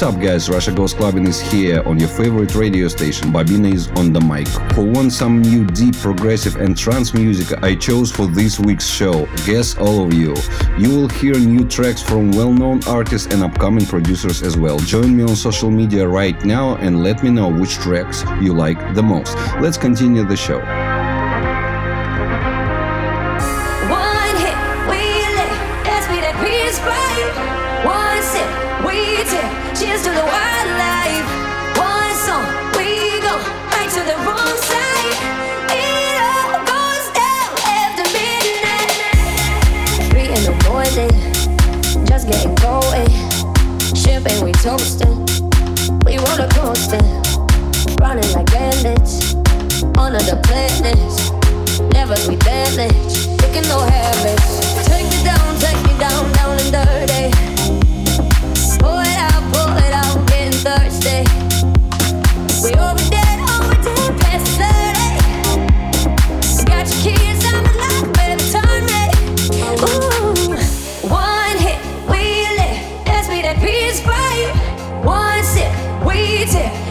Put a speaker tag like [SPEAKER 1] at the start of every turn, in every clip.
[SPEAKER 1] What's up, guys? Russia Goes Clubbing is here on your favorite radio station. Bobina is on the mic. For want some new deep, progressive, and trance music, I chose for this week's show. Guess all of you. You will hear new tracks from well known artists and upcoming producers as well. Join me on social media right now and let me know which tracks you like the most. Let's continue the show.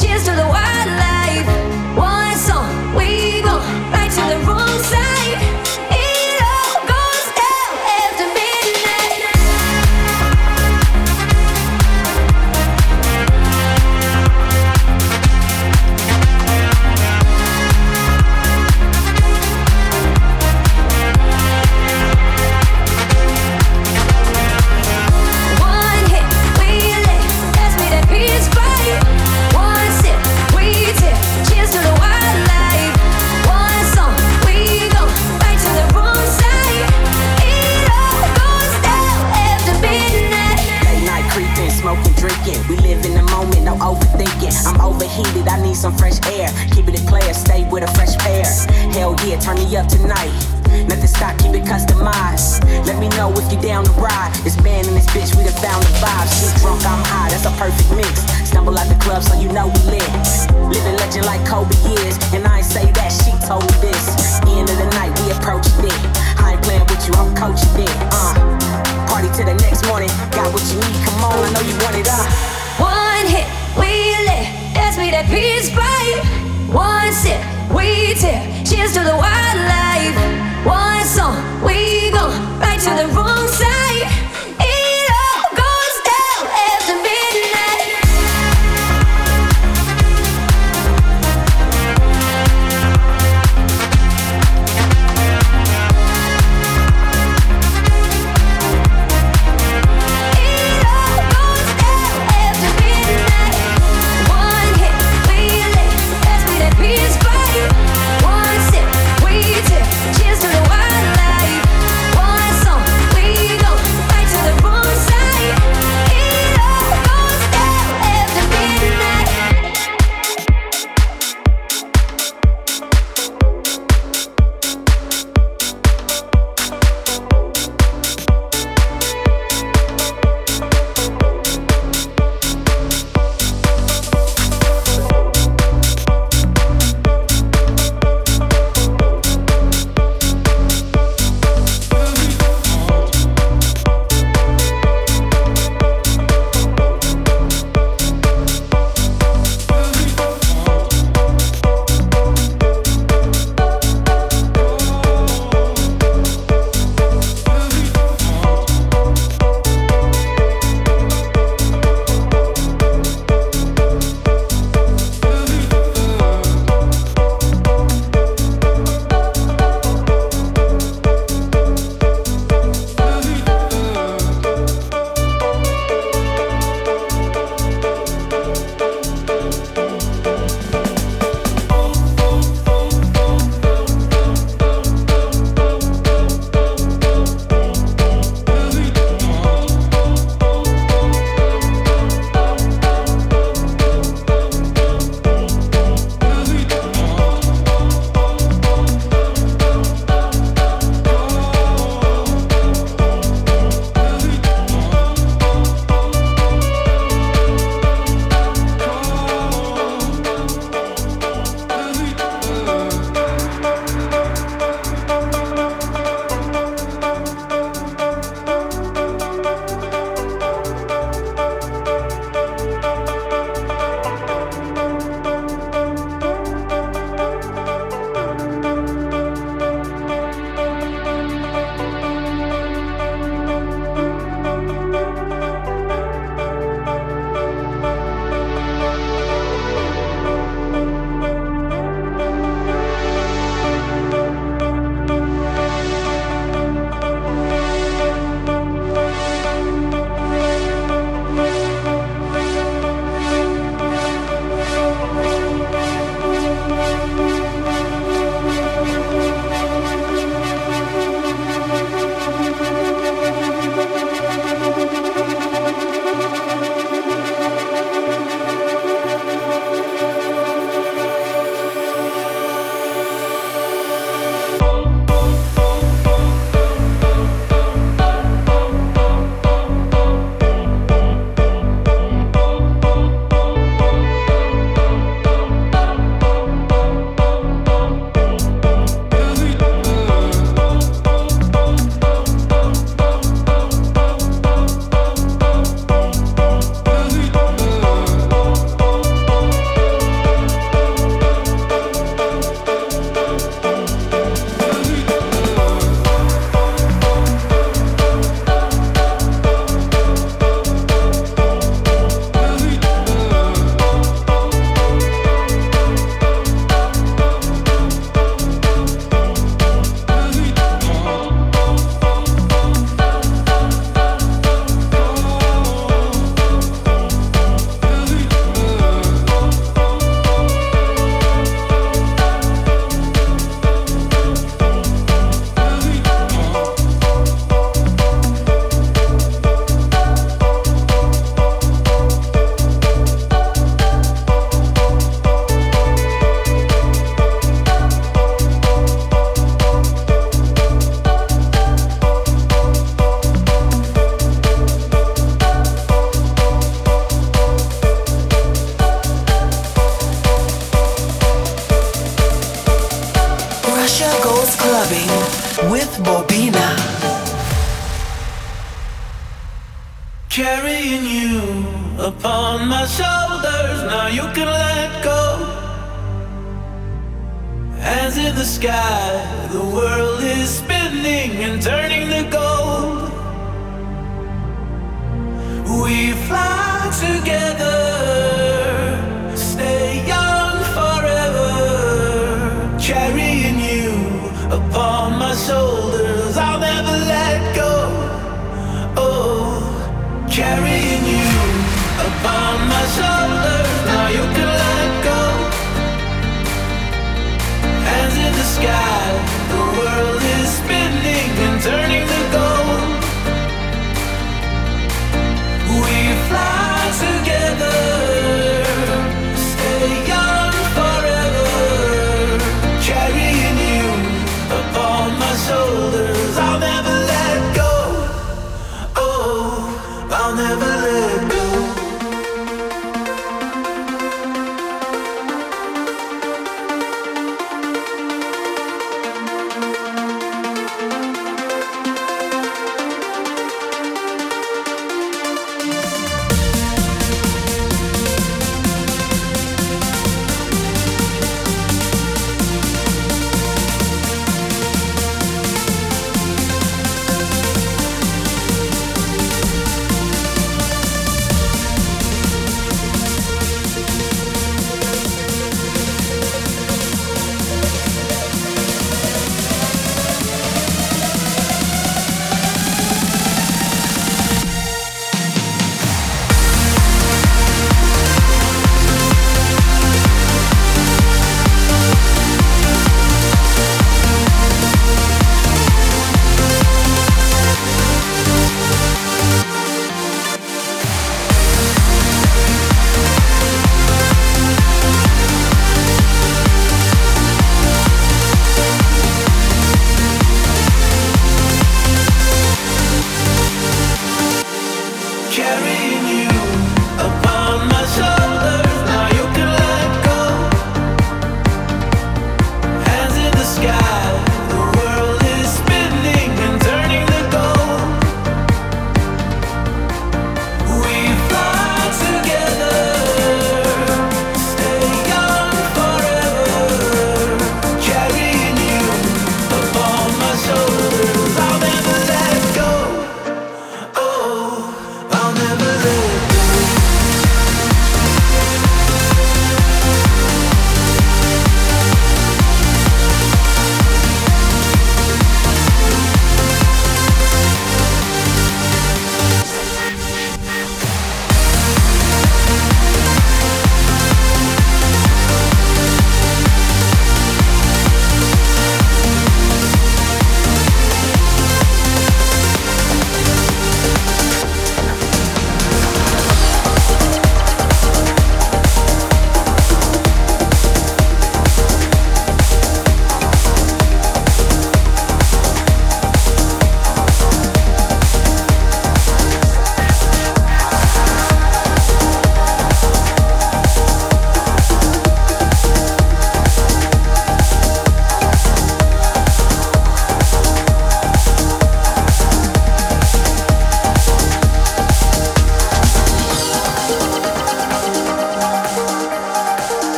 [SPEAKER 2] Cheers to the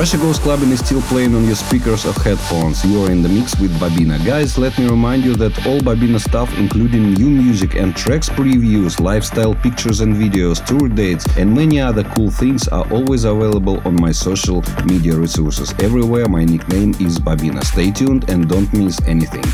[SPEAKER 3] Russia Goes Clubbing is still playing on your speakers or headphones. You are in the mix with Bobina. Guys, let me remind you that all Bobina stuff, including new music and tracks previews, lifestyle pictures and videos, tour dates, and many other cool things are always available on my social media resources. Everywhere my nickname is Bobina. Stay tuned and don't miss anything.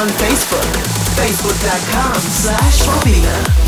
[SPEAKER 4] on Facebook, facebook.com slash Bobina.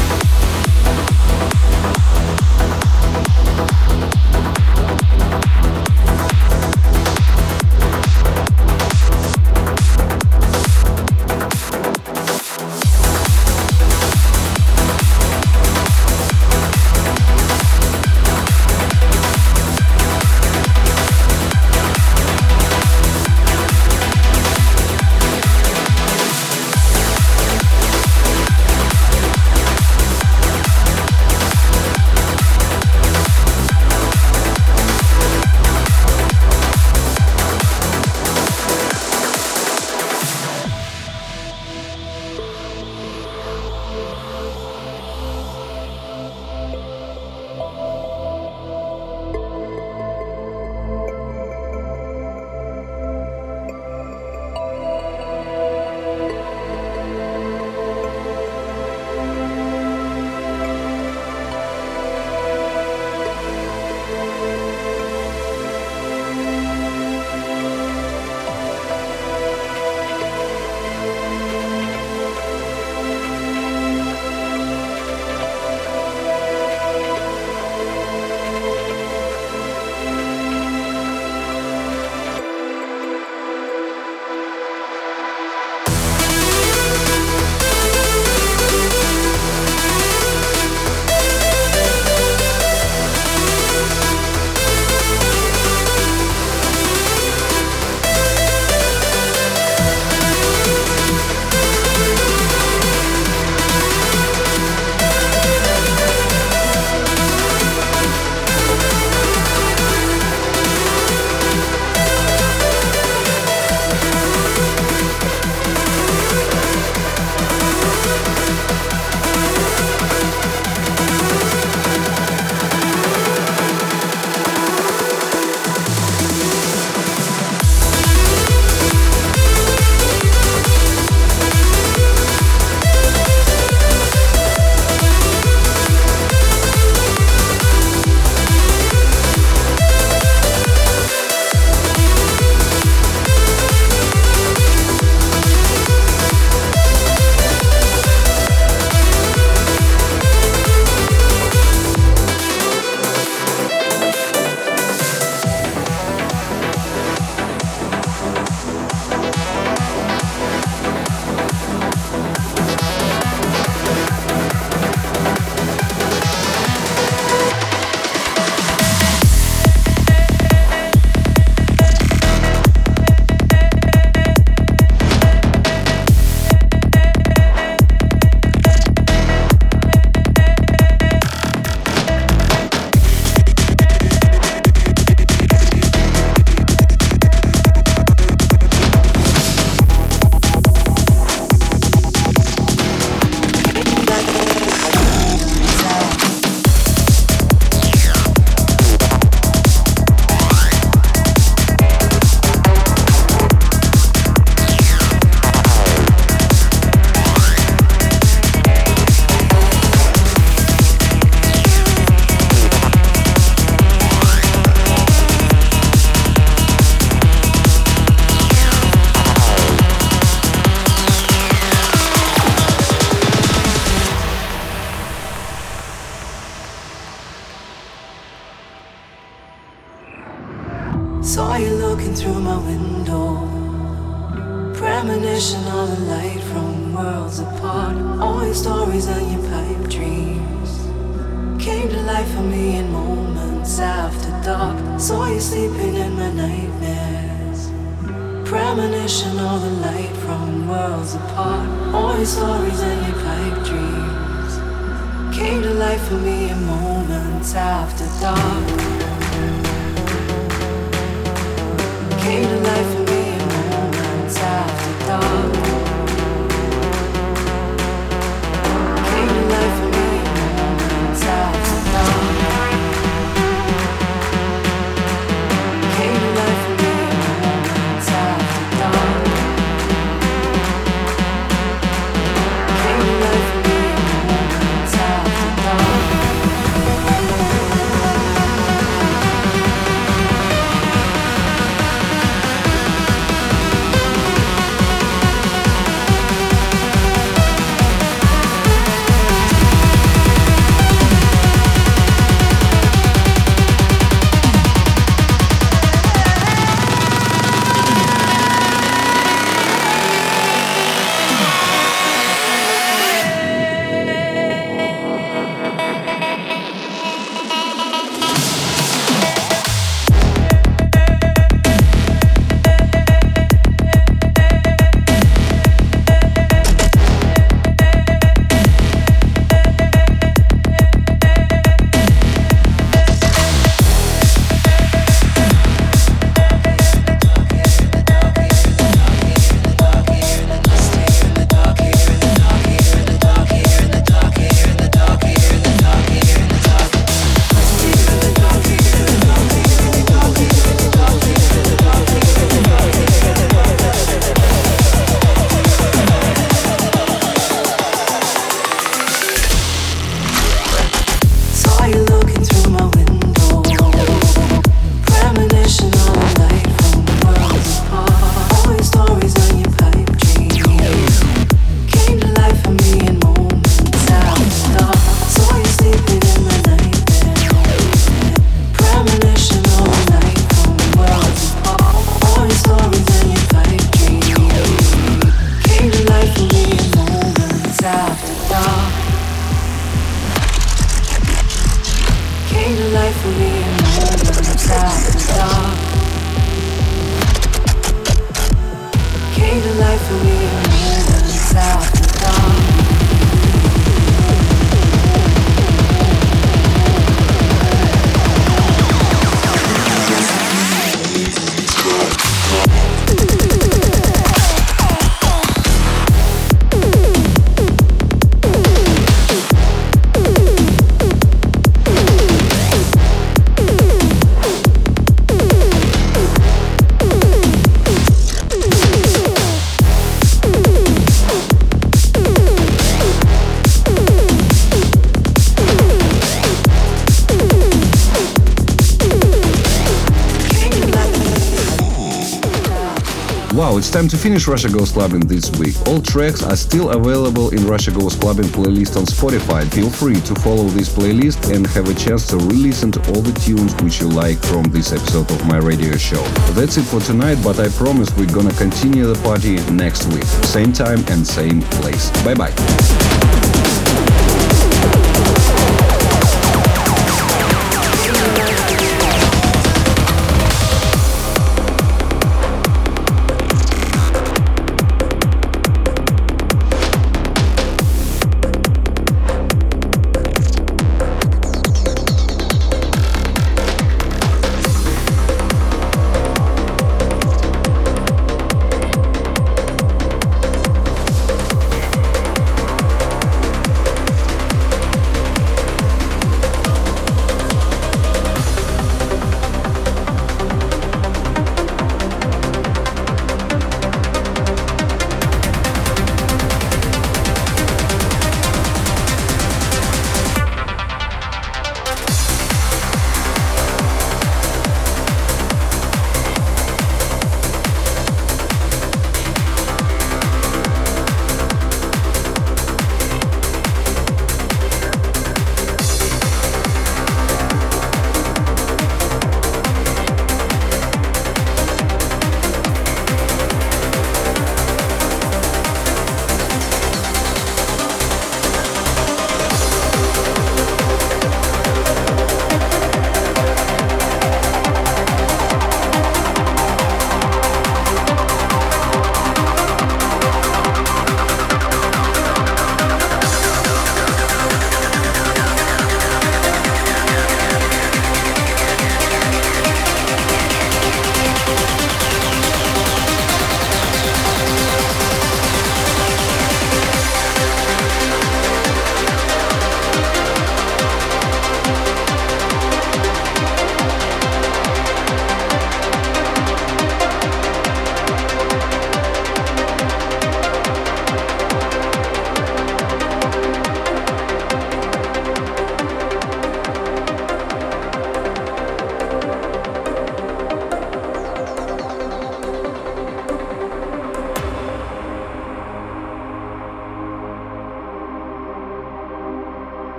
[SPEAKER 1] It's time to finish Russia Goes Clubbing this week. All tracks are still available in Russia Goes Clubbing playlist on Spotify. Feel free to follow this playlist and have a chance to re-listen to all the tunes which you like from this episode of my radio show. That's it for tonight, but I promise we're gonna continue the party next week. Same time and same place. Bye bye.